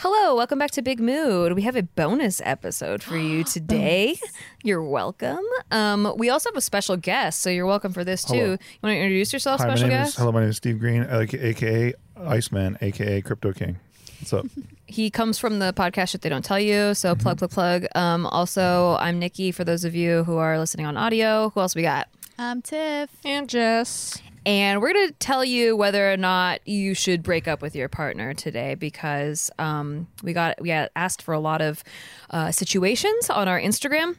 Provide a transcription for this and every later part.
Hello, welcome back to Big Mood. We have a bonus episode for you today. You're welcome. Um, we also have a special guest, so you're welcome for this too. Hello. You want to introduce yourself, Hi, my special name guest? is hello. My name is Steve Green, like, aka Iceman, aka Crypto King. What's up? He comes from the podcast Shit They Don't Tell You, so Mm-hmm. plug, plug, plug. Um, also, I'm Nikki for those of you who are listening on audio. Who else we got? I'm Tiff. And Jess. And we're going to tell you whether or not you should break up with your partner today because um, we got we got asked for a lot of uh, situations on our Instagram.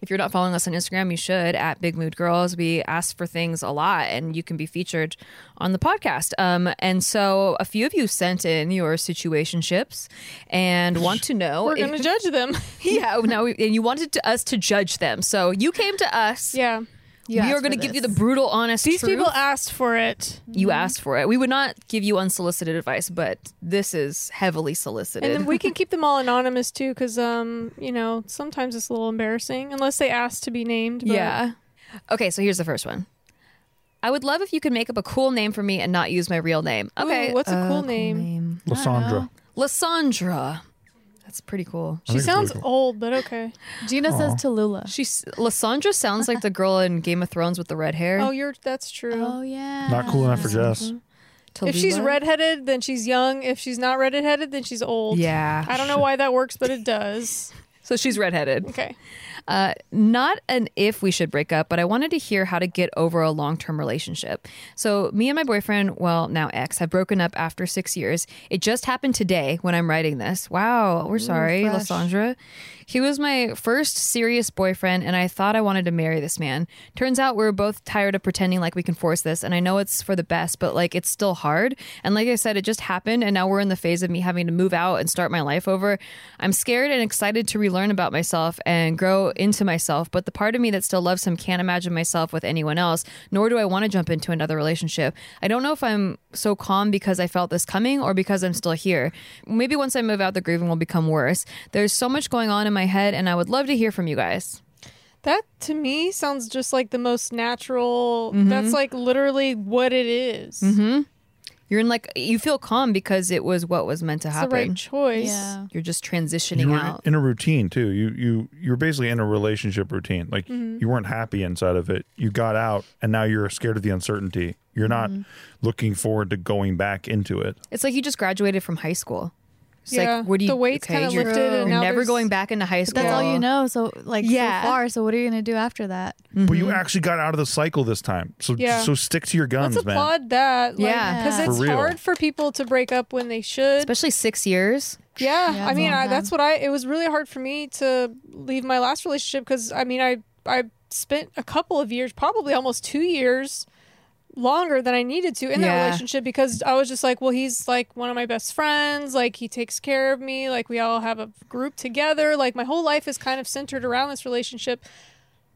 If you're not following us on Instagram, you should at Big Mood Girls. We ask for things a lot, and you can be featured on the podcast. Um, and so, a few of you sent in your situationships and want to know. We're going to judge them. yeah, no, and you wanted to, us to judge them. So you came to us. yeah. You we are going to give you the brutal, honest These truth. people asked for it. You asked for it. We would not give you unsolicited advice, but this is heavily solicited. And then we can keep them all anonymous too, because, um, you know, sometimes it's a little embarrassing unless they ask to be named. But yeah. Okay, so here's the first one. I would love if you could make up a cool name for me and not use my real name. Okay, Ooh, what's a cool name? Lysandra. Lysandra. That's pretty cool. I She think it's sounds pretty cool. old, but okay. Gina says Tallulah. She's Lysandra sounds like the girl in Game of Thrones with the red hair. Oh, you're that's true. Oh yeah. Not cool enough for Jess. Tallulah. if she's redheaded, then she's young. If she's not redheaded, then she's old. yeah. I don't know why that works, but it does. So she's redheaded. Okay. Uh, not an if we should break up, but I wanted to hear how to get over a long term relationship. So, me and my boyfriend, well, now ex, have broken up after six years. It just happened today when I'm writing this. Wow, we're sorry, fresh. Lysandra. He was my first serious boyfriend, and I thought I wanted to marry this man. Turns out we're both tired of pretending like we can force this, and I know it's for the best, but like it's still hard. And like I said, it just happened, and now we're in the phase of me having to move out and start my life over. I'm scared and excited to relearn about myself and grow into myself, but the part of me that still loves him can't imagine myself with anyone else, nor do I want to jump into another relationship. I don't know if I'm so calm because I felt this coming or because I'm still here. Maybe once I move out, the grieving will become worse. There's so much going on in my head, and I would love to hear from you guys. That to me sounds just like the most natural. Mm-hmm. That's like literally what it is. You're in like, you feel calm because it was what was meant to It's the happen. right choice. Yeah. You're just transitioning You were out. in a routine too. You you you're basically in a relationship routine. Like Mm-hmm. you weren't happy inside of it. You got out, and now you're scared of the uncertainty. You're not Mm-hmm. looking forward to going back into it. It's like you just graduated from high school. It's Yeah, like, what do you, the weight's kinda you're, lifted and you're now never there's- going back into high school. That's all you know. So like Yeah. so far. So what are you gonna do after that? But you actually got out of the cycle this time. So Mm-hmm. Yeah. so stick to your guns, Let's man. applaud that. Yeah. Because it's real. hard for people to break up when they should. Especially six years. yeah. Yeah, I mean, I, that's what I, it was really hard for me to leave my last relationship because, I mean, I, I spent a couple of years, probably almost two years longer than I needed to in that Yeah. relationship because I was just like, well, he's like one of my best friends. Like, he takes care of me. Like, we all have a group together. Like, my whole life is kind of centered around this relationship.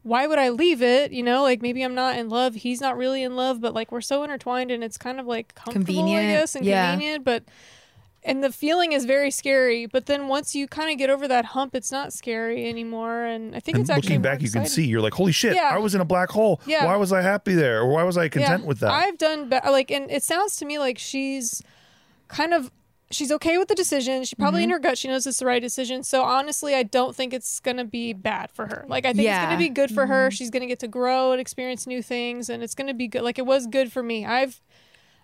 Why would I leave it? You know, like maybe I'm not in love. He's not really in love, but like we're so intertwined and it's kind of like comfortable, Convenient. I guess, and Yeah. convenient. But and the feeling is very scary. But then once you kind of get over that hump, it's not scary anymore. And I think and it's actually looking more back, you can see you're like, holy shit! Yeah. I was in a black hole. Yeah. Why was I happy there, or why was I content Yeah. with that? I've done be- like, and it sounds to me like she's kind of she's okay with the decision. She probably in Mm-hmm. her gut she knows it's the right decision. So honestly, I don't think it's gonna be bad for her. Like I think it's gonna be good for Mm-hmm. her. She's gonna get to grow and experience new things, and it's gonna be good. Like it was good for me. I've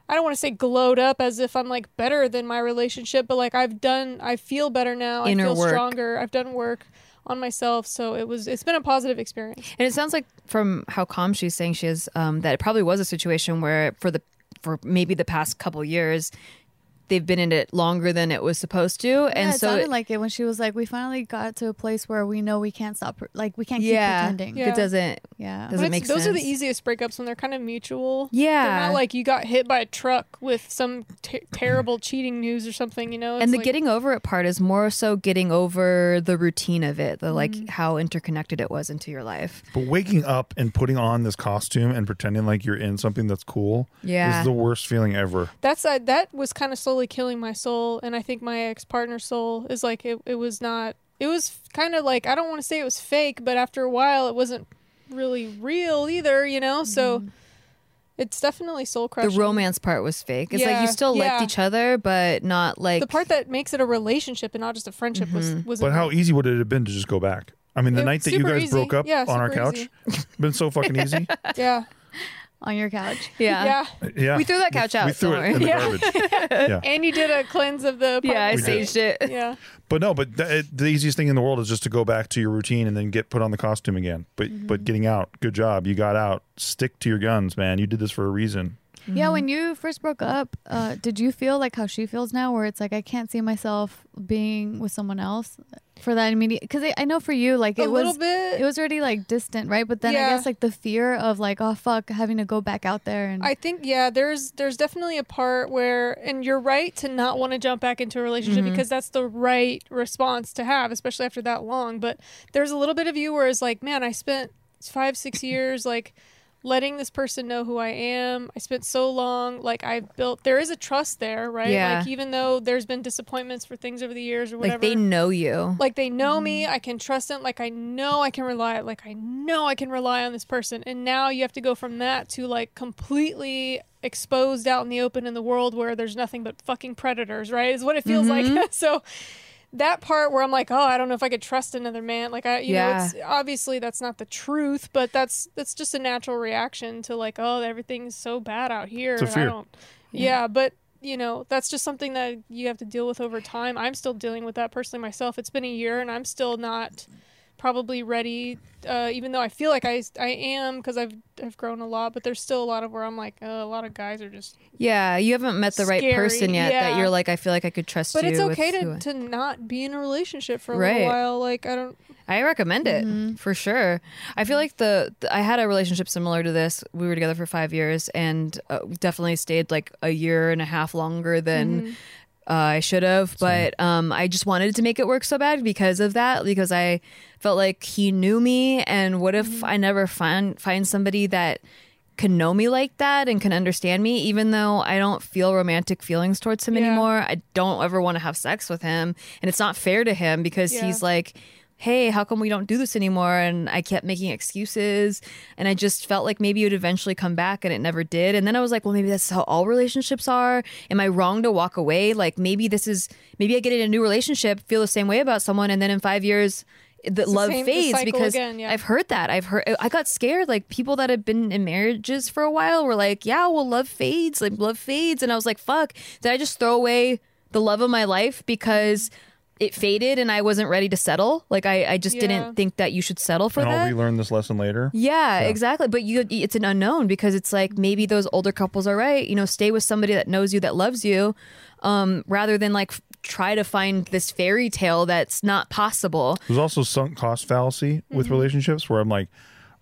I don't want to say glowed up as if I'm like better than my relationship, but like I've done, I feel better now. Inner I feel work. stronger. I've done work on myself, so it was. It's been a positive experience. And it sounds like from how calm she's saying she is, um, that it probably was a situation where for the for maybe the past couple years, they've been in it longer than it was supposed to, Yeah, and it so sounded like it when she was like, "We finally got to a place where we know we can't stop. Like we can't keep pretending." Yeah. it doesn't. Yeah. Does But it it's- make those are the easiest breakups when they're kind of mutual. Yeah. they're not like you got hit by a truck with some ter- terrible cheating news or something. You know, and the like- getting over it part is more so getting over the routine of it, the Mm-hmm. like how interconnected it was into your life. But waking up and putting on this costume and pretending like you're in something that's cool Yeah. is the worst feeling ever. that's uh, that was kind of slowly killing my soul, and I think my ex partner's soul is like it. It was not. It was kind of like I don't want to say it was fake, but after a while, it wasn't really real either. You know, so. It's definitely soul crushing The romance part was fake. It's like you still yeah. liked each other, but not like the part that makes it a relationship and not just a friendship was Mm-hmm. was But how easy would it have been to just go back? I mean, the It- night that you guys easy. broke up Yeah, on our couch, been so fucking easy. yeah on your couch. yeah. yeah Yeah, We threw that couch out. We threw don't it in the worry. garbage. yeah, and you did a cleanse of the Yeah, I apartment. We did. it. yeah but no, but th- it, the easiest thing in the world is just to go back to your routine and then get put on the costume again. But Mm-hmm. but getting out, good job, you got out. Stick to your guns, man. You did this for a reason. Yeah, when you first broke up, uh, did you feel like how she feels now, where it's like I can't see myself being with someone else for that immediate? Because I, I know for you, like a it little was, bit it was already like distant, right? But then I guess like the fear of like, oh fuck, having to go back out there and I think yeah, there's there's definitely a part where and you're right to not want to jump back into a relationship Mm-hmm. because that's the right response to have, especially after that long. But there's a little bit of you where it's like, man, I spent five, six years like letting this person know who I am. I spent so long, like I built there is a trust there, right? Yeah. Like even though there's been disappointments for things over the years or whatever. Like they know you. like they know me Mm-hmm. i can trust them like i know i can rely like i know i can rely on this person and now you have to go from that to like completely exposed out in the open in the world where there's nothing but fucking predators right is what it feels Mm-hmm. like so that part where i'm like oh i don't know if i could trust another man. Like i you know it's obviously that's not the truth but that's that's just a natural reaction to like oh everything's so bad out here. It's a fear. i don't yeah but you know that's just something that you have to deal with over time. I'm still dealing with that personally myself. It's been a year and i'm still not probably ready uh, even though i feel like i, I am because I've, I've grown a lot but there's still a lot of where i'm like uh, a lot of guys are just Yeah, you haven't met the right person yet that you're like, I feel like I could trust but you. it's okay who I- to, to not be in a relationship for a Right. little while like i don't I recommend it Mm-hmm. for sure. I feel like the, the- I had a relationship similar to this. We were together for five years and uh, definitely stayed like a year and a half longer than Mm-hmm. Uh, I should have. But um, I just wanted to make it work so bad because of that. Because I felt like he knew me, and what if Mm-hmm. I never find find somebody that can know me like that and can understand me, even though I don't feel romantic feelings towards him Yeah. anymore. I don't ever want to have sex with him. And it's not fair to him because Yeah. he's like, hey, how come we don't do this anymore? And I kept making excuses. And I just felt like maybe it would eventually come back and it never did. And then I was like, well, maybe that's how all relationships are. Am I wrong to walk away? Like maybe this is, maybe I get in a new relationship, feel the same way about someone. And then in five years, the the love same- fades cycle because again, yeah. I've heard that. I've heard. I got scared. Like people that have been in marriages for a while were like, "Yeah, well, love fades. Like love fades," and I was like, "Fuck! Did I just throw away the love of my life because it faded and I wasn't ready to settle? Like I, I just Yeah. didn't think that you should settle for and that." I'll relearn this lesson later. Yeah, exactly. But you, it's an unknown because it's like maybe those older couples are right. You know, stay with somebody that knows you, that loves you, um, rather than like try to find this fairy tale that's not possible. There's also sunk cost fallacy Mm-hmm. with relationships where I'm like,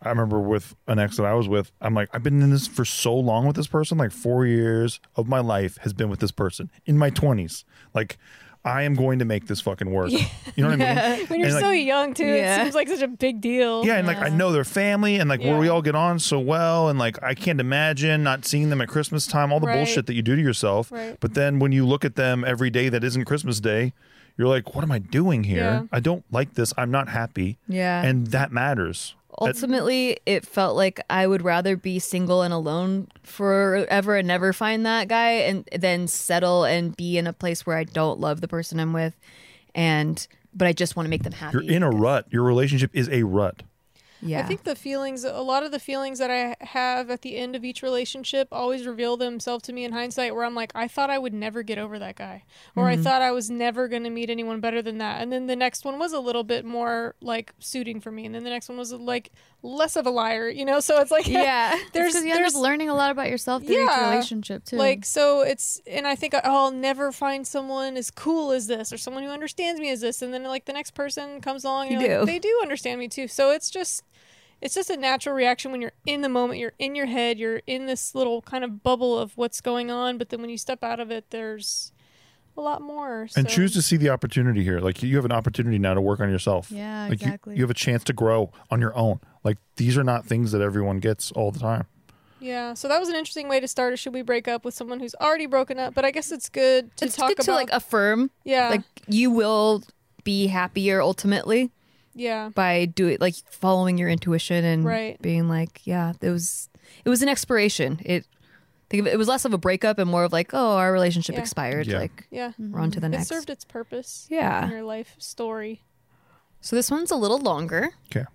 I remember with an ex that I was with, I'm like, I've been in this for so long with this person, like four years of my life has been with this person in my 20s. Like, I am going to make this fucking work. You know what I mean? when you're And, like, so young too Yeah. it seems like such a big deal Yeah, and like I know their family and like where we all get on so well and like I can't imagine not seeing them at Christmas time, all the Right. bullshit that you do to yourself. Right. But then when you look at them every day that isn't Christmas Day, you're like, what am I doing here? Yeah. I don't like this. I'm not happy. Yeah. And that matters. Ultimately it felt like i would rather be single and alone forever and never find that guy and then settle and be in a place where i don't love the person i'm with and but i just want to make them happy you're in a rut. Your relationship is a rut. Yeah I think the feelings, a lot of the feelings that I have at the end of each relationship always reveal themselves to me in hindsight where I'm like, I thought I would never get over that guy. Or Mm-hmm. I thought I was never going to meet anyone better than that. And then the next one was a little bit more like suiting for me. And then the next one was like less of a liar, you know? So it's like, yeah there's, you end there's up learning a lot about yourself through each relationship too. like so it's and i think oh, i'll never find someone as cool as this or someone who understands me as this and then like the next person comes along and like, they do understand me too so it's just it's just a natural reaction when you're in the moment you're in your head you're in this little kind of bubble of what's going on but then when you step out of it there's a lot more And choose to see the opportunity here. Like you have an opportunity now to work on yourself. Yeah, like you- exactly. You, have a chance to grow on your own. Like these are not things that everyone gets all the time. yeah so that was an interesting way to start a should we break up with someone who's already broken up but i guess it's good to it's talk good about to like affirm yeah like you will be happier ultimately yeah by doing like following your intuition and Right. being like yeah it was it was an expiration. It think of it, it was less of a breakup and more of like, oh, our relationship Yeah. expired. Yeah. Like Yeah. we're on to the next. It served its purpose. Yeah. In your life story. So this one's a little longer, Okay.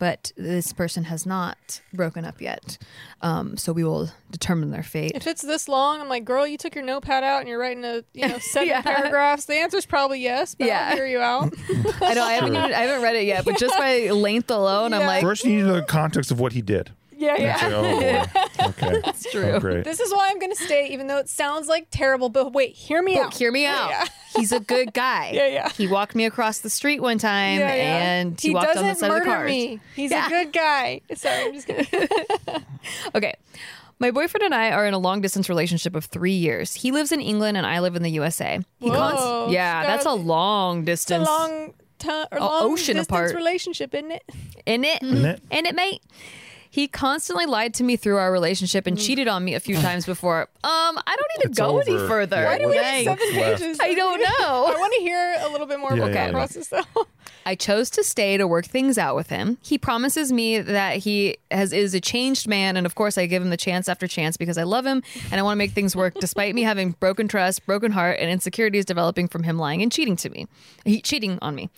But this person has not broken up yet. Um, so we will determine their fate. If it's this long, I'm like, girl, you took your notepad out and you're writing a you know seven Yeah. paragraphs. The answer's probably yes, but Yeah. I'll hear you out. I know I haven't even, I haven't read it yet, but just by length alone, I'm like, First, you need to know the context of what he did. Yeah, yeah. It's oh boy. Okay. That's oh, true. great. This is why I'm gonna stay, even though it sounds like terrible. But wait, hear me But out. hear me out. Yeah. He's a good guy. Yeah, yeah. He walked me across the street one time, Yeah, yeah. and he, he walked doesn't on the side murder of the cars. me. He's Yeah. a good guy. Sorry, I'm just kidding. Okay. My boyfriend and I are in a long distance relationship of three years. He lives in England and I live in the USA. He Whoa. yeah, So that's a long It's a distance. long, time or long ocean distance apart. relationship, isn't it? in it, Isn't it? in it, mate. He constantly lied to me through our relationship and cheated on me a few times before. Um, I don't need to It's go any further. Yeah, Why do we have Dang. seven left? pages? I don't know. I want to hear a little bit more Yeah, about yeah, that yeah. process, though. I chose to stay to work things out with him. He promises me that he has is a changed man, and of course, I give him the chance after chance because I love him and I want to make things work, despite me having broken trust, broken heart, and insecurities developing from him lying and cheating to me. He cheating on me.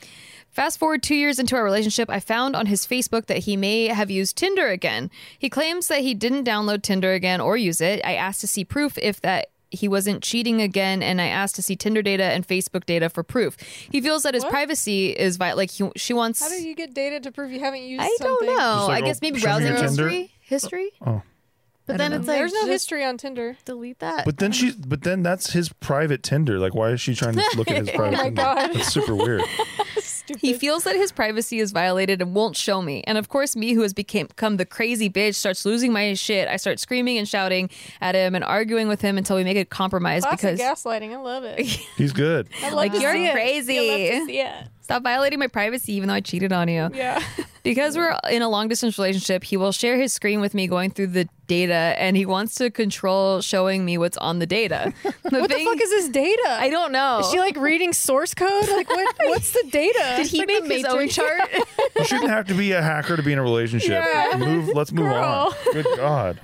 Fast forward two years into our relationship, I found on his Facebook that he may have used Tinder again. He claims that he didn't download Tinder again or use it. I asked to see proof if that he wasn't cheating again, and I asked to see Tinder data and Facebook data for proof. He feels that his What? privacy is vi- like he, she wants. How do you get data to prove you haven't used I something? don't know. Like, I guess oh, maybe browsing history. History. Oh. But I then don't it's like There's no history on Tinder. delete that. But then she, but then that's his private Tinder. Like, why is she trying to look at his oh private? my Tinder? God. That's super weird. Stupid. He feels that his privacy is violated and won't show me. And of course, me, who has became, become the crazy bitch, starts losing my shit. I start screaming and shouting at him and arguing with him until we make a compromise Classic because gaslighting. I love it. He's good. I love Like, to you're see it. crazy. I love to see it. stop violating my privacy, even though I cheated on you. Yeah. Because we're in a long distance relationship, he will share his screen with me going through the data and he wants to control showing me what's on the data. The What the fuck is this data? I don't know. Is she like reading source code? Like what? What's the data? Did he Like make the his own chart? You shouldn't have to be a hacker to be in a relationship. Yeah. Move. Let's move on. Good God.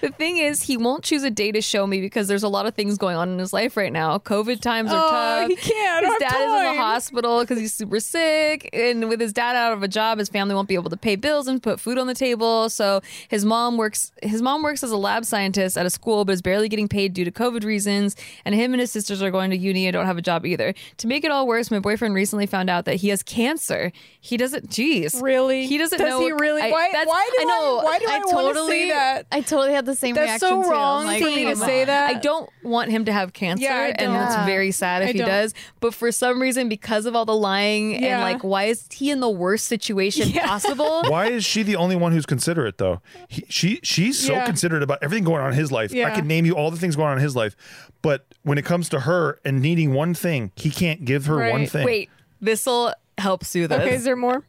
The thing is, he won't choose a day to show me because there's a lot of things going on in his life right now. COVID times are Oh, tough. he can't. His dad have is in the hospital because he's super sick, and with his dad out of a job, his family won't be able to pay bills and put food on the table. So his mom works. His mom works as a lab scientist at a school, but is barely getting paid due to COVID reasons. And him and his sisters are going to uni and don't have a job either. To make it all worse, my boyfriend recently found out that he has cancer. He doesn't. Jeez, Really? He doesn't Does know. he really? I- why? Why do I know. Why do I, I totally say that? I totally had the same That's reaction so too. I'm wrong like, for me to come say on. that. I don't want him to have cancer, Yeah, I and don't. it's Yeah. very sad if I he don't. does. But for some reason, because of all the lying and Yeah. like, why is he in the worst situation Yeah. possible? Why is she the only one who's considerate though? He, she she's so Yeah. considerate about everything going on in his life. I Yeah. can name you all the things going on in his life, but when it comes to her and needing one thing, he can't give her one Right. thing. Wait, this will help soothe us. Okay, is there more?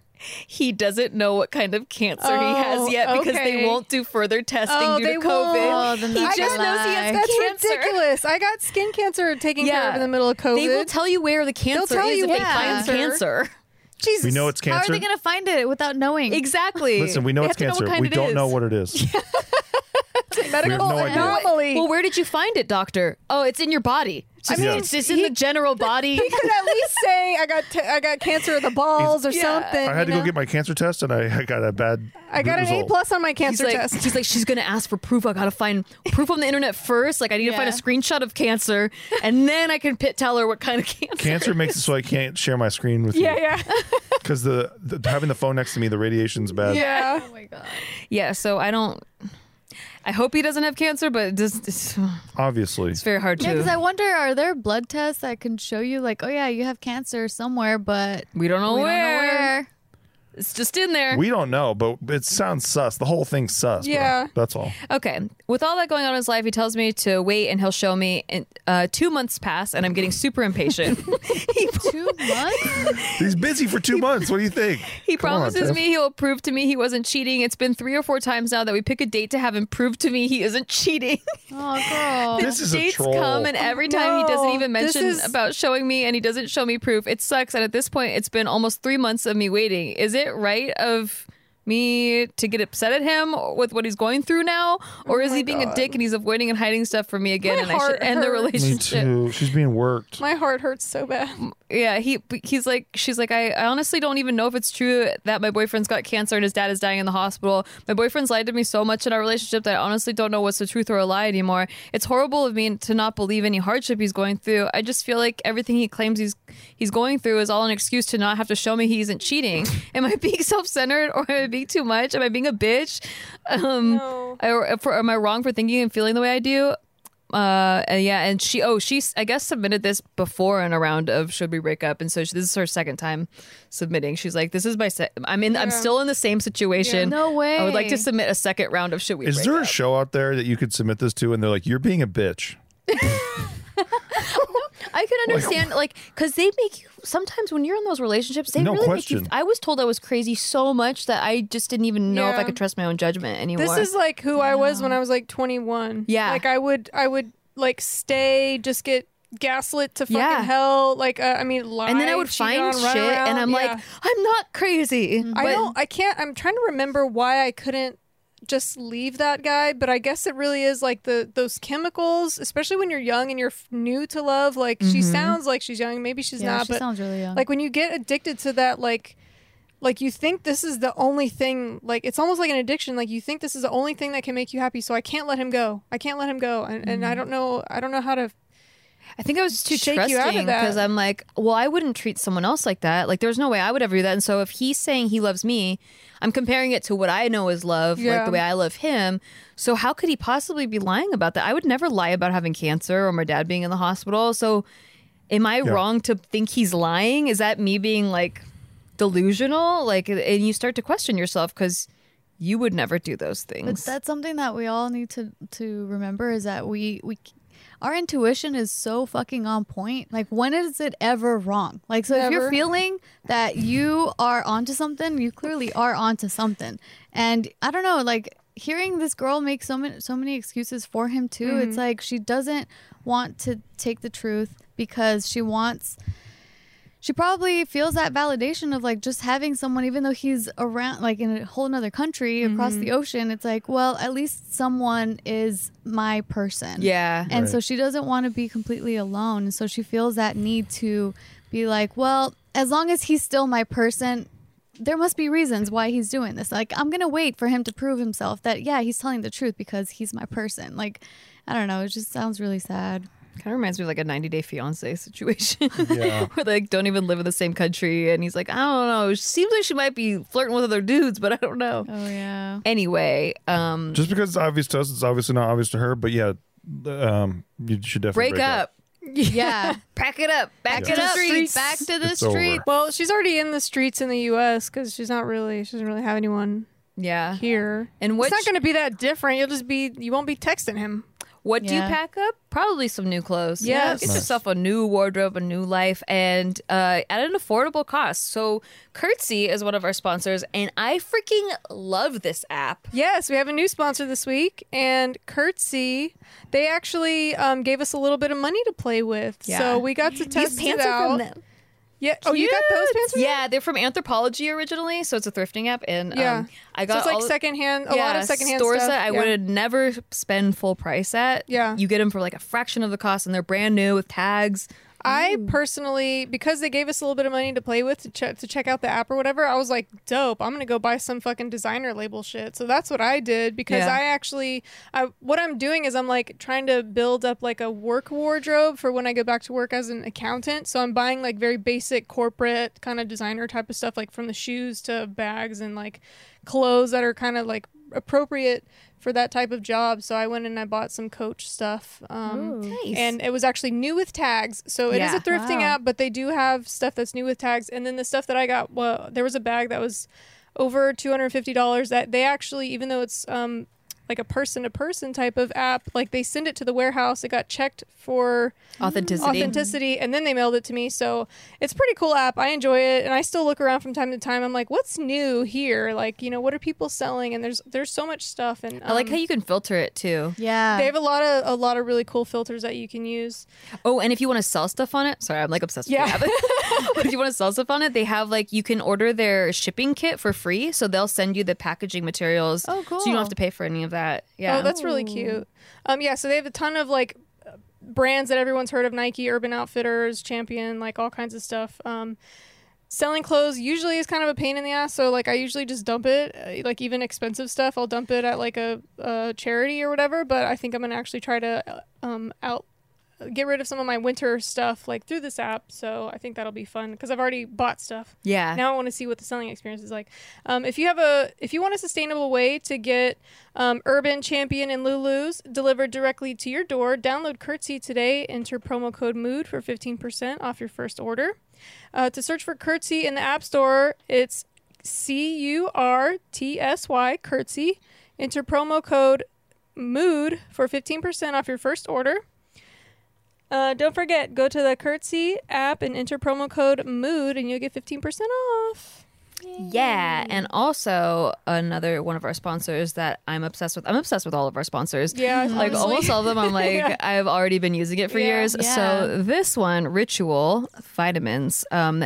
He doesn't know what kind of cancer he Oh, has yet because they won't do further testing Oh, due they to. COVID. Oh, then he just a knows he has lie. That's cancer. ridiculous. I got skin cancer taken care of in the middle of COVID. They will tell you where the cancer is. They'll tell is you if what they find cancer. cancer. Jesus. We know it's cancer. How are they going to find it without knowing? Exactly. Listen, we know They it's have to know cancer. we it don't know what it is. medical no idea. anomaly. Well, where did you find it, doctor? Oh, it's in your body. It's just, mean, it's just in the general body. he could at least say I got t- I got cancer of the balls or Yeah. something. I had to you go get my cancer test, and I, I got a bad. I got an A plus on my He's cancer like, test. he's like, she's gonna ask for proof. I gotta find proof on the internet first. Like, I need to find a screenshot of cancer, and then I can pit tell her what kind of cancer. Cancer makes it so I can't share my screen with yeah, you Yeah, yeah, because the, the having the phone next to me, the radiation's bad. yeah. Oh my god. Yeah. So I don't. I hope he doesn't have cancer, but it just, it's, Obviously, it's very hard Yeah, to. because I wonder, are there blood tests that can show you, like, oh yeah, you have cancer somewhere, but we don't know we where. don't know where. It's just in there. we don't know, but it sounds sus. The whole thing's sus. bro. Yeah. that's all. Okay. With all that going on in his life, he tells me to wait and he'll show me. And, uh, two months pass and I'm getting super impatient. he Two months? He's busy for two months. What do you think? he Come promises Tiff. me he'll prove to me he wasn't cheating. It's been three or four times now that we pick a date to have him prove to me he isn't cheating. Oh, girl. This is a Dates troll. come and every time he doesn't even mention is- about showing me and he doesn't show me proof. It sucks. And at this point, it's been almost three months of me waiting. Is it right of me to get upset at him with what he's going through now, or oh is Oh my he being a dick and he's avoiding and hiding stuff from me again, My and I should heart end the hurts. Me relationship? too. She's being worked. My heart hurts so bad. Yeah, he he's like she's like I, I honestly don't even know if it's true that my boyfriend's got cancer and his dad is dying in the hospital. My boyfriend's lied to me so much in our relationship that I honestly don't know what's the truth or a lie anymore. It's horrible of me to not believe any hardship he's going through. I just feel like everything he claims he's he's going through is all an excuse to not have to show me he isn't cheating. Am I being self-centered or am I being too much? Am I being a bitch? Um No. or for, am I wrong for thinking and feeling the way I do? Uh, and yeah, and she, oh, she, I guess, submitted this before in a round of should we break up, and so she, this is her second time submitting. She's like, this is my, se- I'm in, I'm still in the same situation. No way. I would like to submit a second round of should we Is break there a show out there that you could submit this to and they're like, you're being a bitch? I could understand, like, because they make you sometimes when you're in those relationships, they No really question. make you. I was told I was crazy so much that I just didn't even know if I could trust my own judgment anymore. This is like who I was when I was like 21. Yeah. Like I would I would like stay just get gaslit to fucking Yeah. hell like uh, I mean lie, and then I would find on, shit, and I'm Yeah. like, I'm not crazy. I don't I can't I'm trying to remember why I couldn't just leave that guy but I guess it really is like the those chemicals especially when you're young and you're f- new to love like she Mm-hmm. sounds like she's young maybe she's yeah, not she but sounds really young. like when you get addicted to that like like you think this is the only thing like it's almost like an addiction like you think this is the only thing that can make you happy so i can't let him go i can't let him go and, and Mm-hmm. i don't know i don't know how to I think I was just too shake trusting you out of that. because I'm like, well, I wouldn't treat someone else like that. Like, there's no way I would ever do that. And so if he's saying he loves me, I'm comparing it to what I know is love, like the way I love him. So how could he possibly be lying about that? I would never lie about having cancer or my dad being in the hospital. So am I wrong to think he's lying? Is that me being like delusional? Like, and you start to question yourself because you would never do those But things. that's something that we all need to to remember is that we we our intuition is so fucking on point. Like when is it ever wrong? Like so if you're feeling that you are onto something, you clearly are onto something. And I don't know, like hearing this girl make so many so many excuses for him too, it's mm-hmm. like she doesn't want to take the truth because she wants she probably feels that validation of like just having someone even though he's around like in a whole another country across the mm-hmm. ocean it's like well at least someone is my person. Yeah. and so she doesn't want to be completely alone. So she feels that need to be like well as long as he's still my person there must be reasons why he's doing this. Like i'm gonna wait for him to prove himself that yeah he's telling the truth because he's my person. Like i don't know it just sounds really sad Kind of reminds me of like a 90 Day Fiance situation. Yeah. Where they like, don't even live in the same country. And he's like, I don't know. It seems like she might be flirting with other dudes, but I don't know. oh yeah Anyway, um, Just because it's obvious to us, it's obviously not obvious to her. But yeah, um, you should definitely break, up. yeah Pack it up. Back back to to the the streets. streets back to the It's over. streets well she's already in the streets in the us because she's not really she doesn't really have anyone Yeah. here And what, it's not going to be that different you'll just be you won't be texting him what do you Yeah. pack up? Probably some new clothes. Yes. Get Nice. yourself a new wardrobe, a new life, and uh, at an affordable cost. So, Curtsy is one of our sponsors, and I freaking love this app. Yes, we have a new sponsor this week, and Curtsy. They actually um, gave us a little bit of money to play with, Yeah. so we got to test These pants it are out. from them. Yeah. Oh, you got those pants? Yeah, they're from Anthropologie originally, so it's a thrifting app, and Yeah. um, I So got it's like all- secondhand, a lot of secondhand stores stuff. that I yeah. would never spend full price at. Yeah. you get them for like a fraction of the cost, and they're brand new with tags. I mm. personally, because they gave us a little bit of money to play with to check to check out the app or whatever, I was like, dope. I'm gonna go buy some fucking designer label shit. So that's what I did because Yeah. I actually, I what I'm doing is I'm like trying to build up like a work wardrobe for when I go back to work as an accountant. So I'm buying like very basic corporate kind of designer type of stuff, like from the shoes to bags and like clothes that are kind of like appropriate for that type of job. So I went and I bought some Coach stuff. Um, Nice. and it was actually new with tags. So it is Yeah. a thrifting Wow. app, but they do have stuff that's new with tags. And then the stuff that I got, well, there was a bag that was over two hundred fifty dollars. That they actually, even though it's um, like a person to person type of app. Like they send it to the warehouse. It got checked for Authenticity. authenticity and then they mailed it to me so it's a pretty cool app i enjoy it and i still look around from time to time i'm like what's new here like you know what are people selling and there's there's so much stuff and I like um, how you can filter it too. Yeah. they have a lot of a lot of really cool filters that you can use Oh, and if you want to sell stuff on it, sorry, I'm like obsessed with Yeah. the app. but if you want to sell stuff on it, they have like you can order their shipping kit for free, so they'll send you the packaging materials. Oh, cool! So you don't have to pay for any of that. Yeah. oh that's really cute. Um yeah so they have a ton of like brands that everyone's heard of. Nike urban outfitters champion like all kinds of stuff. Um selling clothes usually is kind of a pain in the ass so like i usually just dump it uh, like even expensive stuff. I'll dump it at like a, a charity or whatever but i think i'm gonna actually try to uh, um out get rid of some of my winter stuff like through this app so i think that'll be fun because i've already bought stuff yeah. now I want to see what the selling experience is like. Um, if you have a, if you want a sustainable way to get um, Urban Champion and Lulu's delivered directly to your door, download Curtsy today. Enter promo code Mood for fifteen percent off your first order. Uh, to search for Curtsy in the App Store, it's C U R T S Y Curtsy. Enter promo code Mood for fifteen percent off your first order. Uh, don't forget, go to the Curtsy app and enter promo code MOOD and you'll get 15% off. Yeah, and also another one of our sponsors that I'm obsessed with. I'm obsessed with all of our sponsors. Yeah, Like honestly. almost all of them, I'm like Yeah. I've already been using it for Yeah. years. Yeah. So this one, Ritual vitamins, um,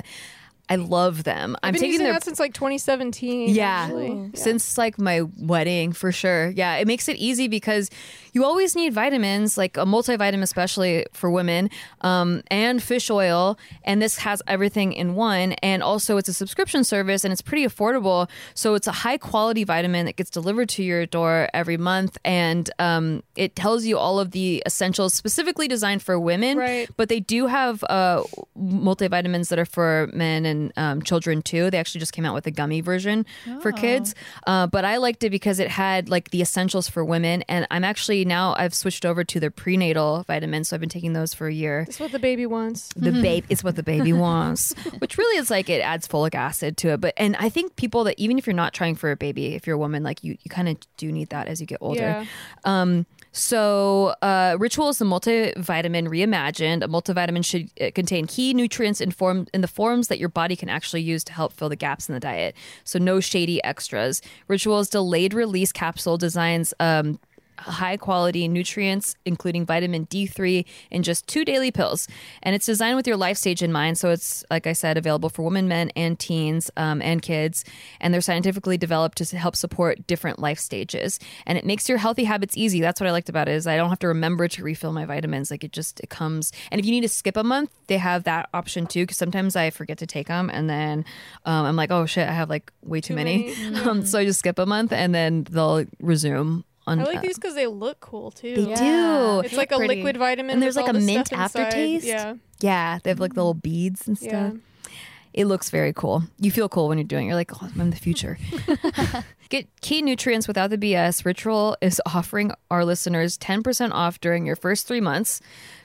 I love them. I'm I've been taking using their that since like 2017. Yeah. Yeah. since like my wedding for sure. Yeah, it makes it easy because you always need vitamins, like a multivitamin, especially for women, um, and fish oil. And this has everything in one. And also, it's a subscription service and it's pretty affordable. So it's a high quality vitamin that gets delivered to your door every month, and um, it tells you all of the essentials specifically designed for women. Right. But they do have uh, multivitamins that are for men and um, children too. They actually just came out with a gummy version for kids. Uh, but I liked it because it had like the essentials for women. And I'm actually now I've switched over to the prenatal vitamins. So I've been taking those for a year. It's what the baby wants. The babe it's what the baby wants, which really is like it adds folic acid to it. But and I think people that even if you're not trying for a baby, if you're a woman, like you, you kind of do need that as you get older. Yeah. Um, so, uh, Ritual is a multivitamin reimagined. A multivitamin should uh, contain key nutrients in form in the forms that your body can actually use to help fill the gaps in the diet. So, no shady extras. Ritual's delayed release capsule designs um, high quality nutrients, including vitamin D3, in just two daily pills. And it's designed with your life stage in mind. So it's, like I said, available for women, men, and teens um, and kids. And they're scientifically developed to help support different life stages. And it makes your healthy habits easy. That's what I liked about it is I don't have to remember to refill my vitamins. Like it just, it comes. And if you need to skip a month, they have that option too. Because sometimes I forget to take them. And then um, I'm like, oh shit, I have like way too, Too many. many, um, so I just skip a month and then they'll resume. On, I like uh, these because they look cool too. they Yeah. do. It's like a Pretty. liquid vitamin. And there's with like all a mint aftertaste. Yeah. Yeah, they have like little beads and stuff. Yeah. It looks very cool. You feel cool when you're doing it. You're like, oh, I'm in the future. Get key nutrients without the BS. Ritual is offering our listeners 10% off during your first three months.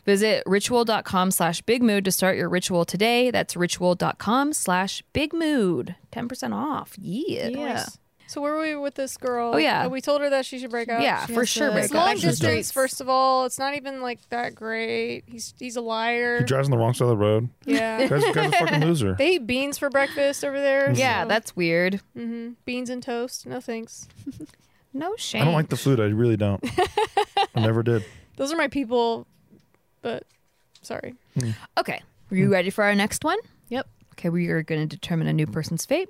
Visit ritual.com slash big mood to start your ritual today. That's ritual.com slash big mood. 10% off. Yeah. Yeah. Nice. So where were we with this girl? Oh, yeah. Uh, we told her that she should break up. Yeah, She for sure. to- break It's up. long Back to the distance. First of all, it's not even like that great. He's he's a liar. He drives on the wrong side of the road. yeah. Guy's, guy's a fucking loser. They eat beans for breakfast over there. Yeah, that's weird. hmm beans and toast. No thanks. No shame. I don't like the food. I really don't. I never did. Those are my people, but sorry. Okay. Are you ready for our next one? Okay, we are going to determine a new mm. person's fate.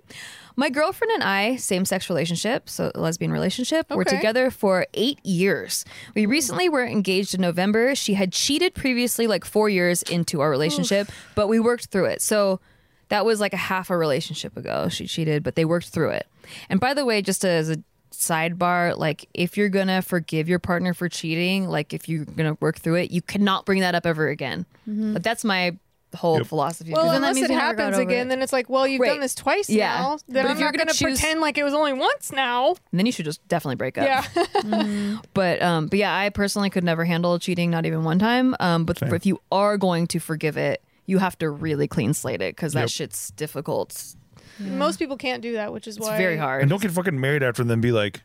My girlfriend and I, same sex relationship, so lesbian relationship, were together for eight years. We recently were engaged in November. She had cheated previously, like four years into our relationship, but we worked through it. So that was like a half a relationship ago. She cheated, but they worked through it. And by the way, just as a sidebar, like if you're gonna forgive your partner for cheating, like if you're gonna work through it, you cannot bring that up ever again. Mm-hmm. But that's my whole Yep. philosophy. Well, Because then that unless it you never got happens again, it. then it's like, well, you've Right. done this twice Yeah. now. Then But I'm if you're not going gonna choose- pretend like it was only once now. And then you should just definitely break up. Yeah. But um, but yeah, I personally could never handle cheating, not even one time. Um, but Same. if you are going to forgive it, you have to really clean slate it because that Yep. shit's difficult. Most people can't do that, which is why It's why very hard. And don't get fucking married after and then be like,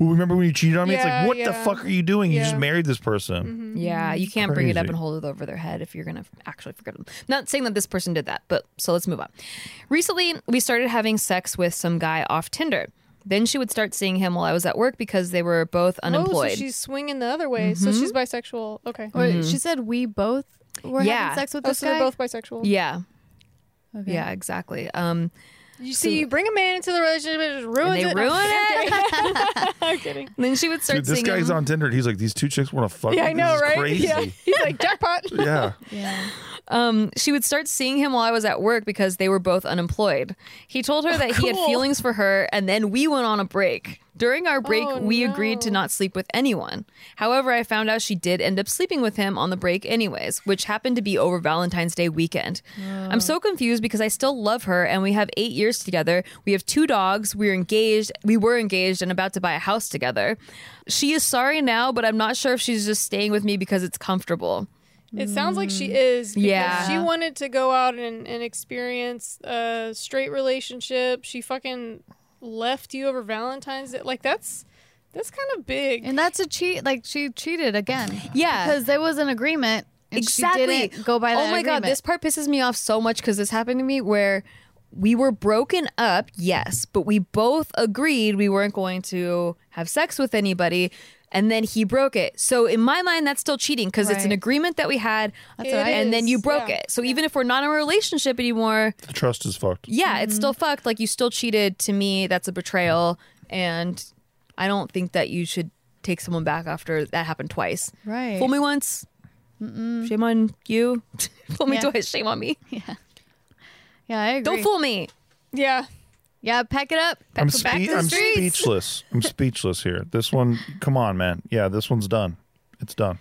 well, remember when you cheated on me? it's like, what the fuck are you doing? You just married this person. Mm-hmm. Yeah, mm-hmm. you can't bring it up and hold it over their head if you're gonna actually forget them. Not saying that this person did that, but so let's move on. Recently, we started having sex with some guy off Tinder. Then she would start seeing him while I was at work because they were both unemployed. Oh, so she's swinging the other way. So she's mm-hmm. bisexual. Okay. Or she said we both were Yeah. having sex with Oh, this so guy. they're both bisexual. yeah, Okay. yeah, exactly. Um, You see, you bring a man into the relationship and it just ruins they it. ruin it. I'm kidding. then she would start Dude, this seeing guy's on Tinder. and He's like, these two chicks want to fuck. Yeah, me. I know, This right? Crazy. Yeah. He's like jackpot. yeah. Yeah. Um, she would start seeing him while I was at work because they were both unemployed. He told her that he had feelings for her, and then we went on a break. During our break, Oh, we agreed to not sleep with anyone. However, I found out she did end up sleeping with him on the break, anyways, which happened to be over Valentine's Day weekend. I'm so confused because I still love her, and we have eight years together. We have two dogs. We're engaged. We were engaged and about to buy a house together. She is sorry now, but I'm not sure if she's just staying with me because it's comfortable. It sounds like she is. because Yeah. She wanted to go out and, and experience a straight relationship. She fucking left you over Valentine's Day. Like that's that's kind of big. And that's a cheat. Like she cheated again. Yeah. Because there was an agreement. And exactly. She didn't go by that Oh my god, this part pisses me off so much because this happened to me where we were broken up, yes, but we both agreed we weren't going to have sex with anybody. And then he broke it. So in my mind, that's still cheating because it's an agreement that we had, That's what I- and then you broke yeah. it. So even if we're not in a relationship anymore, The trust is fucked. yeah, it's still Mm-hmm. fucked. Like you still cheated to me. That's a betrayal, and I don't think that you should take someone back after that happened twice. Right. Fool me once. Shame on you. fool me Yeah. twice. Shame on me. Yeah. Yeah, I agree. Don't fool me. yeah. Yeah, pack it up. I'm, Back, back spe- to the I'm speechless. I'm speechless here. This one, come on, man. Yeah, this one's done. It's done.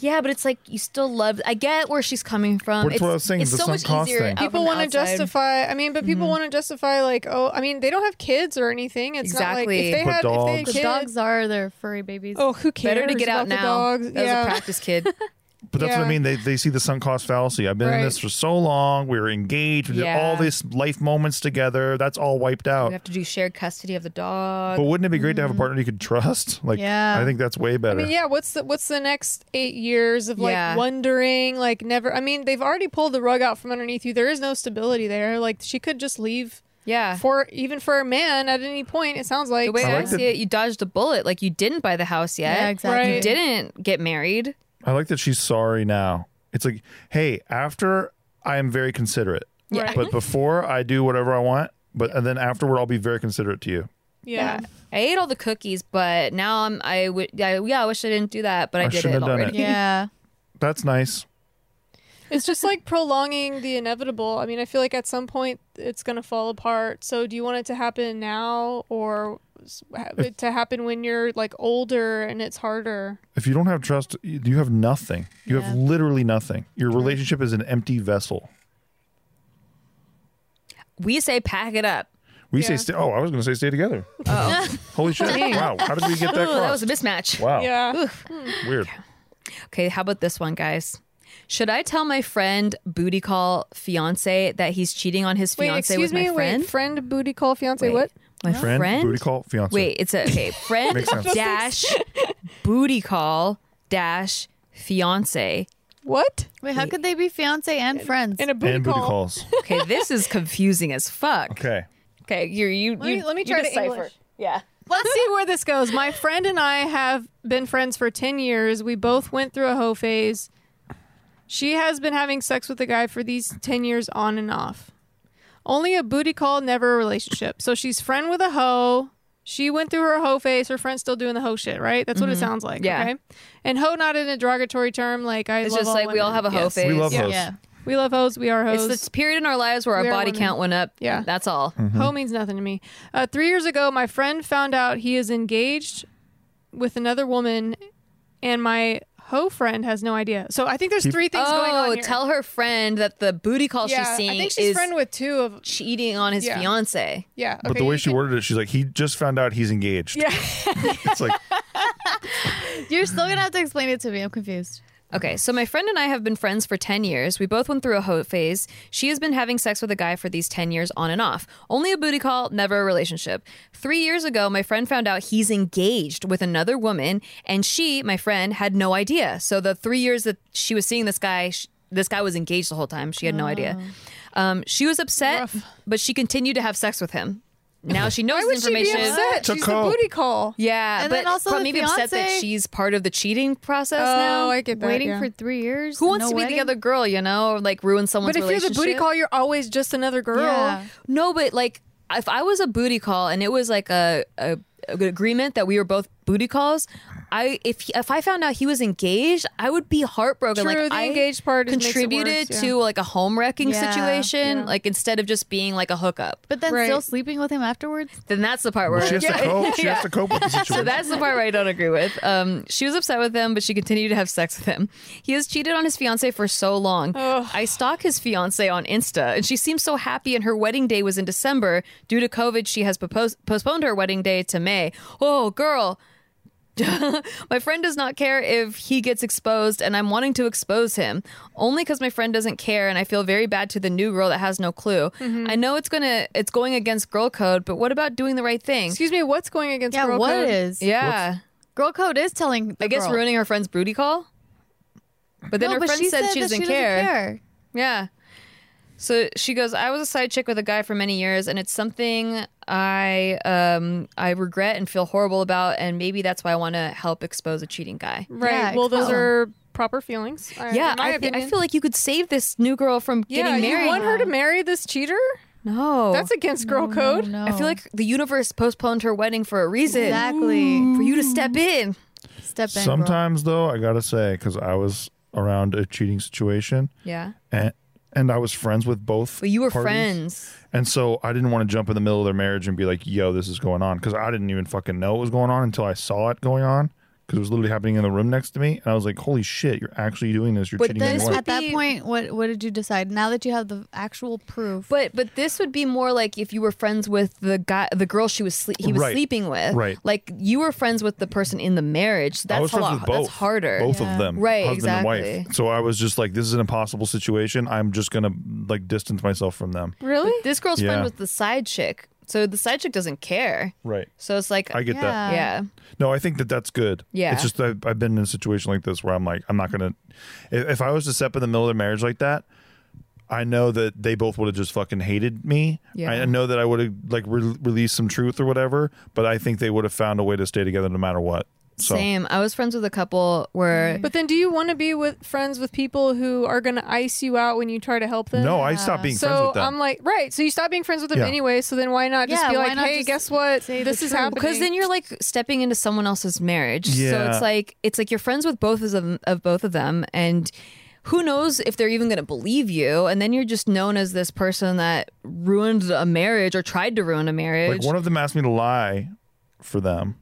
Yeah, but it's like you still love. I get where she's coming from. That's it's, what I was saying, It's the so much cost easier. thing. People want to justify. I mean, but people mm-hmm. want to justify like, oh, I mean, they don't have kids or anything. It's not like Exactly. if they But had if they had dogs. The kids. dogs are their furry babies. Oh, who cares? Better to get out about the now. dogs? That was a practice kid. But that's what I mean. They, they see the sunk cost fallacy. I've been in this for so long. We were engaged. We did all these life moments together. That's all wiped out. we have to do shared custody of the dog. But wouldn't it be great to have a mm-hmm. partner you could trust? Like, Yeah. I think that's way I better. mean, yeah. What's the what's the next eight years of like wondering, like never? I mean, they've already pulled the rug out from underneath you. There is no stability there. Like she could just leave yeah. for even for a man at any point. It sounds like the way I I, like that- see it, you dodged a bullet. Like you didn't buy the house yet. Yeah, exactly. You didn't get married. I like that she's sorry now. It's like, hey, after I am very considerate, Yeah. but before I do whatever I want, but and then afterward I'll be very considerate to you. yeah. I ate all the cookies, but now I'm. I would. Yeah, yeah, I wish I didn't do that, but I, I did it shouldn't have done already. it. Yeah. That's nice. It's just like prolonging the inevitable. I mean, I feel like at some point it's going to fall apart. So, do you want it to happen now or s- ha- it to happen when you're like older and it's harder? If you don't have trust, you you have nothing. You have literally nothing. Your relationship is an empty vessel. We say pack it up. We Yeah. say, stay, oh, I was going to say stay together. Oh, Holy shit. wow. How did we get that Ooh, that was a mismatch. wow. Yeah. Hmm. Weird. Okay, how about this one, guys? Should I tell my friend booty call fiance that he's cheating on his Wait, fiance excuse with me. my friend? Wait, friend booty call fiance. Wait, What? My Friend, friend? booty call, fiance. Wait, it's a okay. Friend dash booty call dash fiance. What? Wait, how could they be fiance and friends? In a booty and booty call. calls. Okay, this is confusing as fuck. Okay. Okay, you you Let me- let me try to decipher. English. Yeah. Let's see where this goes. My friend and I have been friends for 10 years. We both went through a hoe phase. She has been having sex with a guy for these 10 years on and off. Only a booty call, never a relationship. So she's friend with a hoe. She went through her hoe phase. Her friend's still doing the hoe shit, right? That's what it sounds like. Mm-hmm. Yeah. Okay. And hoe not in a derogatory term. Like I It's love just all like we all women. have a hoe Yes. phase. We love Yeah. hoes. yeah. We love hoes. We are hoes. It's this period in our lives where our We are body women. count went up. Yeah. That's all. Mm-hmm. Ho means nothing to me. Uh, three years ago, my friend found out he is engaged with another woman, and my ho friend has no idea. So I think there's three things going on Oh, here. tell her friend that the booty call yeah, she's seeing I think she's is friend with two of. cheating on his Yeah. fiance. Yeah, But the way she can- worded it, she's like, he just found out he's engaged. Yeah, It's like, You're still gonna have to explain it to me. I'm confused. Okay, so my friend and I have been friends for 10 years. We both went through a hoe phase. She has been having sex with a guy for these 10 years on and off. Only a booty call, never a relationship. Three years ago, my friend found out he's engaged with another woman, and she, my friend, had no idea. So the three years that she was seeing this guy, sh- this guy was engaged the whole time. She had no idea. Um, she was upset, Rough. but she continued to have sex with him. Now she knows Why the would she be information. upset? She's cope. the booty call. Yeah, And but then also but the maybe upset that fiance- she's part of the cheating process Oh, now. I get that. Waiting yeah. for three years. Who wants no to be wedding? the other girl, you know, or like ruin someone's But if you're the relationship? booty call, you're always just another girl. Yeah. No, but like if I was a booty call and it was like a, a, a good agreement that we were both booty calls, I if if I found out he was engaged, I would be heartbroken. True, like the I engaged part is- contributed worse, yeah. to like a home wrecking Yeah, situation, yeah. like instead of just being like a hookup. But then Right. still sleeping with him afterwards. Then that's the part where She has to cope. She has to cope with the situation. So that's the part where I don't agree with. Um, she was upset with him, but she continued to have sex with him. He has cheated on his fiance for so long. Ugh. I stalk his fiance on Insta, and she seems so happy. And her wedding day was in December. Due to COVID, she has propos- postponed her wedding day to May. Oh, girl. my friend does not care if he gets exposed, and I'm wanting to expose him only because my friend doesn't care, and I feel very bad to the new girl that has no clue. Mm-hmm. I know it's gonna it's going against girl code, but what about doing the right thing? Excuse me, what's going against Yeah, girl what code? is? Yeah. Girl code is telling. The I guess girl. ruining her friend's booty call. But then No, her but friend she said, she, that doesn't, care. care. Yeah. So she goes, I was a side chick with a guy for many years, and it's something I um I regret and feel horrible about, and maybe that's why I want to help expose a cheating guy. Right. Yeah, well, those expose 'em. are proper feelings. Yeah, I, thi- I feel like you could save this new girl from yeah, getting married. you want her to marry this cheater? no, That's against girl No, code. no, I feel like the universe postponed her wedding for a reason. exactly. For you to step in. Step in. girl. Sometimes though, I gotta say, because I was around a cheating situation, Yeah. and and I was friends with both. But you were parties. friends. and so I didn't want to jump in the middle of their marriage and be like, "Yo, this is going on," because I didn't even fucking know what was going on until I saw it going on. Because it was literally happening in the room next to me, and I was like, "Holy shit, you're actually doing this! You're But cheating on this your wife." At that point, what what did you decide? Now that you have the actual proof, But but this would be more like if you were friends with the guy, the girl she was sle- he was Right. sleeping with. Right. Like you were friends with the person in the marriage. I That's was a lot. with both. That's harder. Both Yeah. of them, Right, husband and exactly. wife. So I was just like, "This is an impossible situation. I'm just gonna like distance myself from them." Really? This girl's Yeah. friend with the side chick, so the side chick doesn't care. Right. So it's like I get that. yeah. No, I think that that's good. Yeah. It's just that I've been in a situation like this where I'm like, I'm not gonna. If, if I was to step in the middle of their marriage like that, I know that they both would have just fucking hated me. Yeah. I know that I would have like re- released some truth or whatever, but I think they would have found a way to stay together no matter what. So Same. I was friends with a couple where mm. But then, do you want to be with friends with people who are going to ice you out when you try to help them? no, I stopped being friends with them. I'm like, right. So you stop being friends with them Yeah. anyway. So then why not just Yeah, be like, hey, guess what? This is truth? happening. because then you're like stepping into someone else's marriage. So it's like it's like you're friends with both of them, of both of them, and who knows if they're even going to believe you? And then you're just known as this person that ruined a marriage or tried to ruin a marriage. like one of them asked me to lie for them,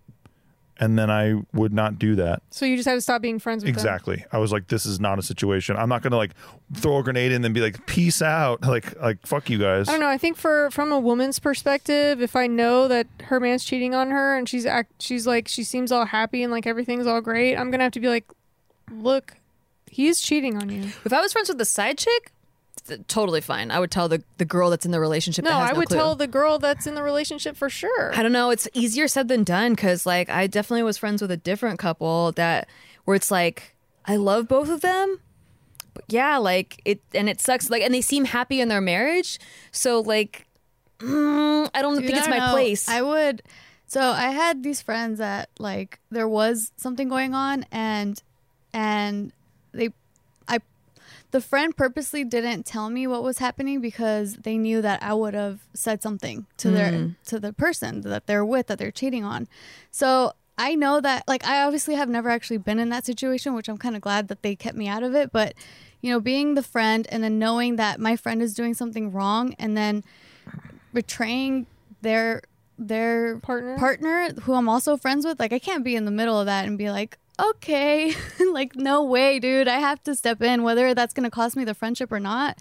and then I would not do that. So you just had to stop being friends with them. Exactly. I was like, this is not a situation. I'm not gonna like throw a grenade in and then be like, peace out. Like like fuck you guys. I don't know. I think for from a woman's perspective, if I know that her man's cheating on her and she's act, she's like she seems all happy and like everything's all great, I'm gonna have to be like, look, he's cheating on you. if I was friends with the side chick, th- totally fine. I would tell the the girl that's in the relationship. No, that has I no would clue. tell the girl that's in the relationship for sure. I don't know. It's easier said than done because, like, I definitely was friends with a different couple that where it's like I love both of them, but yeah, like it and it sucks. Like, and they seem happy in their marriage, so like, mm, I don't Dude, think it's my don't know. place. I would. So I had these friends that like there was something going on, and and they, I, the friend purposely didn't tell me what was happening because they knew that I would have said something to their mm. to the person that they're with that they're cheating on. So I know that like I obviously have never actually been in that situation, which I'm kind of glad that they kept me out of it, but. You know, being the friend and then knowing that my friend is doing something wrong and then betraying their their Partner? partner who I'm also friends with like I can't be in the middle of that and be like okay. Like no way dude. I have to step in whether that's going to cost me the friendship or not.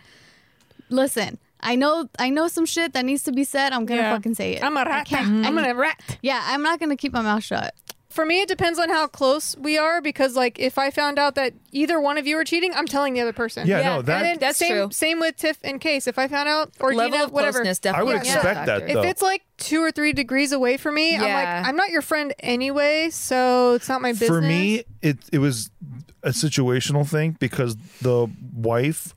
Listen I know I know some shit that needs to be said. I'm to Yeah. fucking say it. I'm a rat. can't- I'm gonna rat. yeah I'm not to keep my mouth shut for me, it depends on how close we are because, like, if I found out that either one of you are cheating, I'm telling the other person. Yeah, Yeah, no, that And then That's same, true. Same with Tiff and Case. If I found out, or Level Gina, of whatever. closeness I would is a expect that, factor. though. If it's like two or three degrees away from me, I'm Yeah. like, I'm not your friend anyway, so it's not my business. for me it it was a situational thing because the wife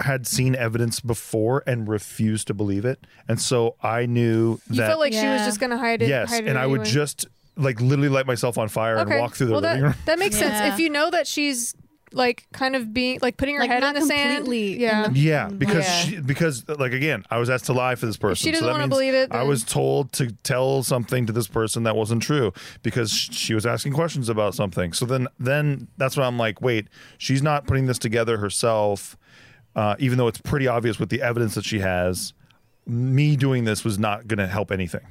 had seen evidence before and refused to believe it and so i knew you that felt like she was Yeah. just gonna hide it. yes hide it and i would anyway. just like literally light myself on fire and walk through the well, living that, room that makes Yeah. sense. If you know that she's like kind of being like putting her Like, head not in the sand, completely in yeah. the- yeah because Yeah. she, because like again i was asked to lie for this person she doesn't so wanna believe it, i was told to tell something to this person that wasn't true because she was asking questions about something so then then that's when i'm like wait she's not putting this together herself uh, even though it's pretty obvious with the evidence that she has me doing this was not going to help anything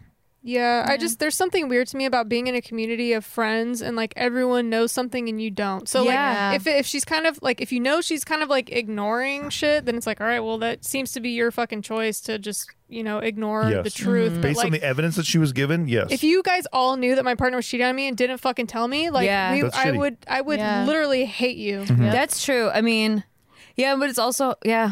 Yeah, I just there's something weird to me about being in a community of friends and like everyone knows something and you don't. So Yeah. like if if she's kind of like if you know she's kind of like ignoring shit, then it's like all right, well that seems to be your fucking choice to just you know ignore Yes. the truth. Mm-hmm. But based on the evidence that she was given yes if you guys all knew that my partner was cheating on me and didn't fucking tell me, like Yeah. we, I shitty. would I would Yeah. literally hate you. Mm-hmm. That's true. I mean, yeah, but it's also yeah,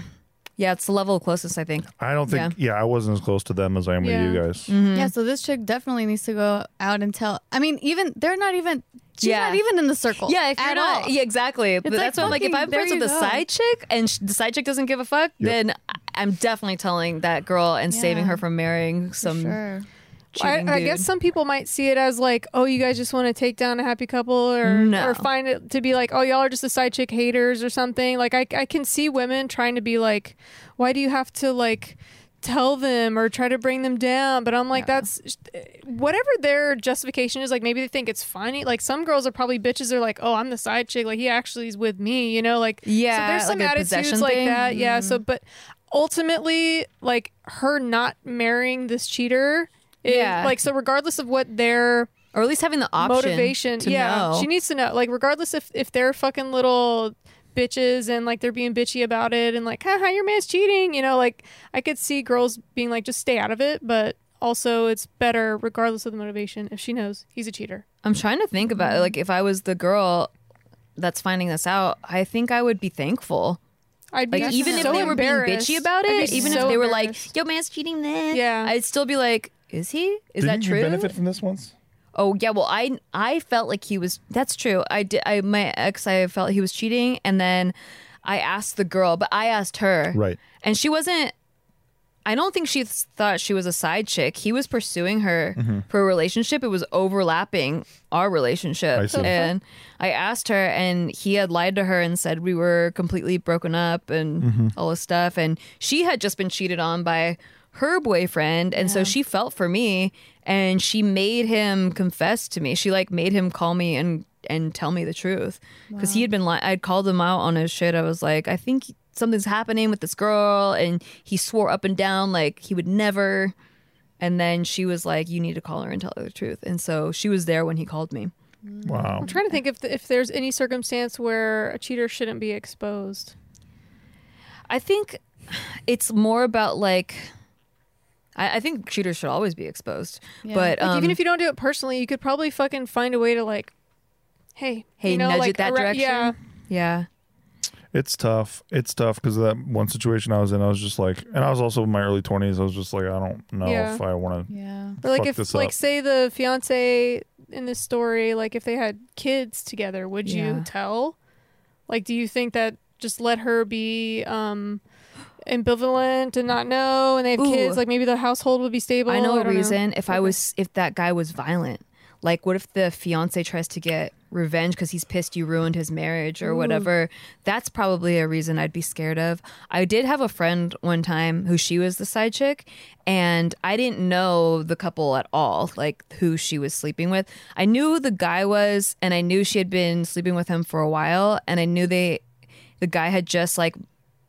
yeah. It's the level of closeness. I think. i don't think yeah. i wasn't as close to them as i am Yeah. with you guys Mm-hmm. Yeah, so this chick definitely needs to go out and tell. I mean, even they're not even. She's Yeah. not even in the circle. Yeah, if you're at not, all. yeah, exactly. But like, that's what I'm like. If fucking- I'm there friends with you the go. side chick and sh- the side chick doesn't give a fuck, then I- I'm definitely telling that girl and saving Yeah. her from marrying For some sure. I, cheating I dude. guess some people might see it as like, oh, you guys just want to take down a happy couple, or No. or find it to be like, oh, y'all are just the side chick haters or something. Like, I I can see women trying to be like, why do you have to like tell them or try to bring them down? But I'm like, that's whatever their justification is. Like, maybe they think it's funny. Like, some girls are probably bitches. They're like, oh, I'm the side chick. Like, he actually is with me. You know, like Yeah, So there's some like attitudes like thing. that. Yeah. So, mm-hmm. but ultimately, like her not marrying this cheater. Yeah. Like so, regardless of what their or at least having the option motivation, to yeah, know. she needs to know. Like regardless if if they're fucking little bitches and like they're being bitchy about it and like, haha, your man's cheating. You know, like I could see girls being like, just stay out of it, but. Also, it's better, regardless of the motivation, if she knows he's a cheater. I'm trying to think about it. Like if I was the girl that's finding this out, I think I would be thankful. I'd be Like even if they were being bitchy about it, even so if they were like, "Yo, man's cheating," this, Yeah. I'd still be like, "Is he? Is that true? Didn't true?" you benefit from this once Oh yeah, well I I felt like he was. That's true. I did. I my ex. I felt he was cheating, and then I asked the girl, but I asked her, Right. And she wasn't. I don't think she thought she was a side chick. He was pursuing her Mm-hmm. for a relationship. It was overlapping our relationship, I see. and I asked her, and he had lied to her and said we were completely broken up and Mm-hmm. all this stuff. And she had just been cheated on by her boyfriend, and so she felt for me, and she made him confess to me. She like made him call me and and tell me the truth because he had been li- I'd called him out on his shit. I was like, I think something's happening with this girl, and he swore up and down like he would never. And then she was like, "You need to call her and tell her the truth." And so she was there when he called me. wow I'm trying to think if if there's any circumstance where a cheater shouldn't be exposed. I think it's more about like. I, I think cheaters should always be exposed, Yeah. but Like, um, even if you don't do it personally, you could probably fucking find a way to like, hey, Hey, you know, nudge like it that arre- direction? Yeah, yeah, It's tough. It's tough because that one situation I was in. I was just like, and I was also in my early twenties. I was just like, I don't know Yeah. if I want to. Yeah. or like Fuck if this like up. say the fiance in this story, like if they had kids together, would Yeah. you tell? Like, do you think that just let her be um ambivalent and not know, and they have Ooh. kids? Like maybe the household would be stable. I know a don't reason. If I was, if that guy was violent, like what if the fiance tries to get revenge because he's pissed you ruined his marriage or whatever? That's probably a reason I'd be scared of. I did have a friend one time who she was the side chick, and I didn't know the couple at all, like who she was sleeping with. I knew who the guy was, and I knew she had been sleeping with him for a while, and I knew they, the guy had just like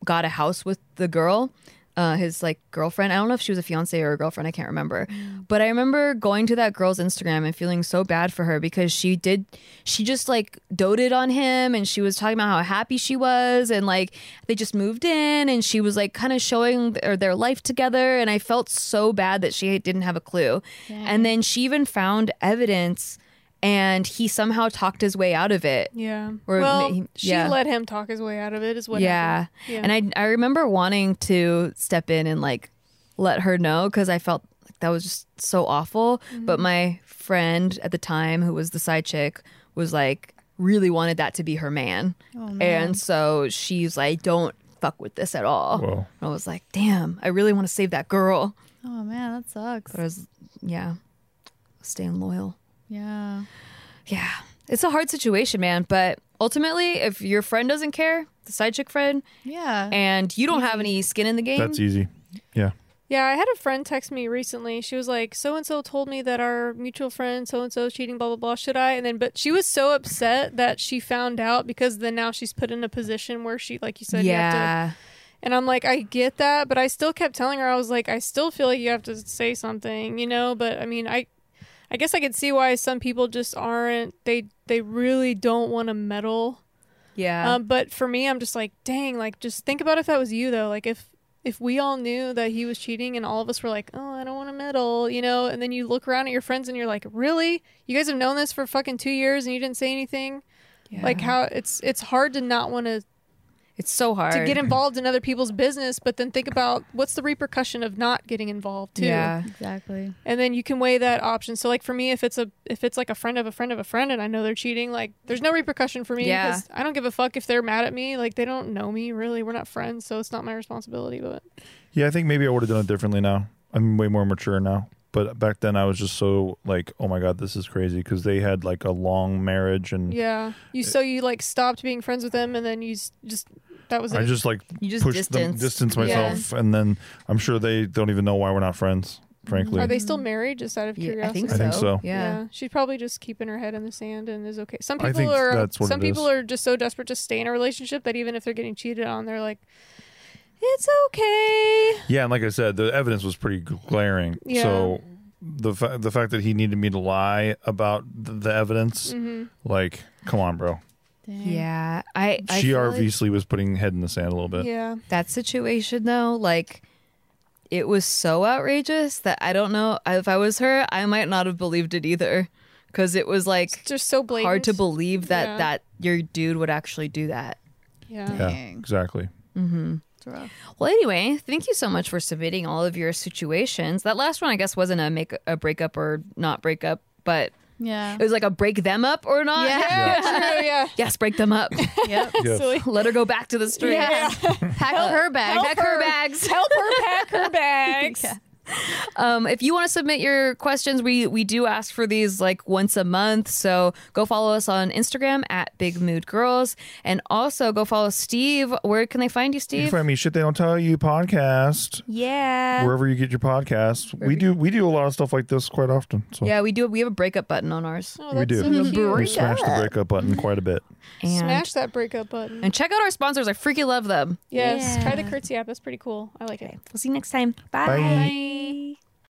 got a house with the girl uh, his like girlfriend. I don't know if she was a fiance or a girlfriend. I can't remember. But I remember going to that girl's Instagram and feeling so bad for her because she did, she just like doted on him and she was talking about how happy she was and like they just moved in and she was like kind of showing their, their life together. And I felt so bad that she didn't have a clue. And then she even found evidence and he somehow talked his way out of it. Yeah. Or well, ma- he- she let him talk his way out of it. Is what. yeah. Yeah. And I I remember wanting to step in and like let her know because I felt like that was just so awful. But Mm-hmm. my friend at the time, who was the side chick, was like really wanted that to be her man. Oh, man. And so she's like, don't fuck with this at all. Whoa. And I was like, damn, I really want to save that girl. Oh man, that sucks. But I was, yeah, staying loyal. Yeah. Yeah. It's a hard situation, man. But ultimately, if your friend doesn't care, the side chick friend, Yeah. and you don't have any skin in the game, That's easy. Yeah. Yeah, I had a friend text me recently. She was like, "So and so told me that our mutual friend so and so is cheating. Blah blah blah. Should I?" And then, but she was so upset that she found out because then now she's put in a position where she, like you said, you have to. yeah. And I'm like, I get that, but I still kept telling her I was like, I still feel like you have to say something, you know. But I mean, I, I guess I could see why some people just aren't. They they really don't want to meddle. Yeah. Um, but for me, I'm just like, dang, like just think about if that was you though. Like if if we all knew that he was cheating and all of us were like, oh, I don't want to meddle, you know, and then you look around at your friends and you're like, really? You guys have known this for fucking two years and you didn't say anything? Yeah. Like how it's it's hard to not want to it's so hard to get involved in other people's business, but then think about what's the repercussion of not getting involved too. Yeah. Exactly. And then you can weigh that option. So like for me, if it's a if it's like a friend of a friend of a friend, and I know they're cheating, like there's no repercussion for me Yeah. because I don't give a fuck if they're mad at me. Like they don't know me really. We're not friends, so it's not my responsibility. But Yeah, I think maybe I would have done it differently now. I'm way more mature now. But back then I was just so like, oh my god, this is crazy because they had like a long marriage and yeah, you so you like stopped being friends with them, and then you s- just that was I just like You just pushed them distance. distance Yeah. myself and then I'm sure they don't even know why we're not friends, mm-hmm. frankly. Are they still married? Just out of Yeah, curiosity. I think I think so. Yeah. she's probably just keeping her head in the sand and is okay. Some I people think are. that's what some it people is. are just so desperate to stay in a relationship that even if they're getting cheated on, they're like, "It's okay." Yeah, and like I said, the evidence was pretty glaring. Yeah. So the fa- the fact that he needed me to lie about the, the evidence, hmm like, come on, bro. Dang. Yeah. I, I she feel like obviously was putting head in the sand a little bit. Yeah. that situation though, like it was so outrageous that I don't know if I was her, I might not have believed it either. Cause it was like It's just so blatant. hard to believe that Yeah. that your dude would actually do that. Yeah. Yeah, Dang. exactly. It's rough. Well, anyway, thank you so much for submitting all of your situations. That last one, I guess, wasn't a make a breakup or not breakup, but Yeah. it was like a break them up or not. Yeah. Yeah. True. Yeah. yes, break them up. Yep. Yes. Let her go back to the street. Yeah. Pack her uh, bag. help Pack her her. bags. Help her pack her bags. Yeah. Um, if you want to submit your questions, we we do ask for these like once a month. So go follow us on Instagram at Big Mood Girls, and also go follow Steve. Where can they find you, Steve? You Steve? find me shit they don't tell you podcast Yeah. wherever you get your podcasts. We do we do a lot of stuff like this quite often. So Yeah, we do. We have a breakup button on ours. Oh, we that's do. so we smash the breakup button quite a bit. And, Smash that breakup button. and check out our sponsors. I freaking love them. Yes. Yeah. Try the curtsy app. That's pretty cool. I like it. We'll see you next time. Bye. Bye. Bye.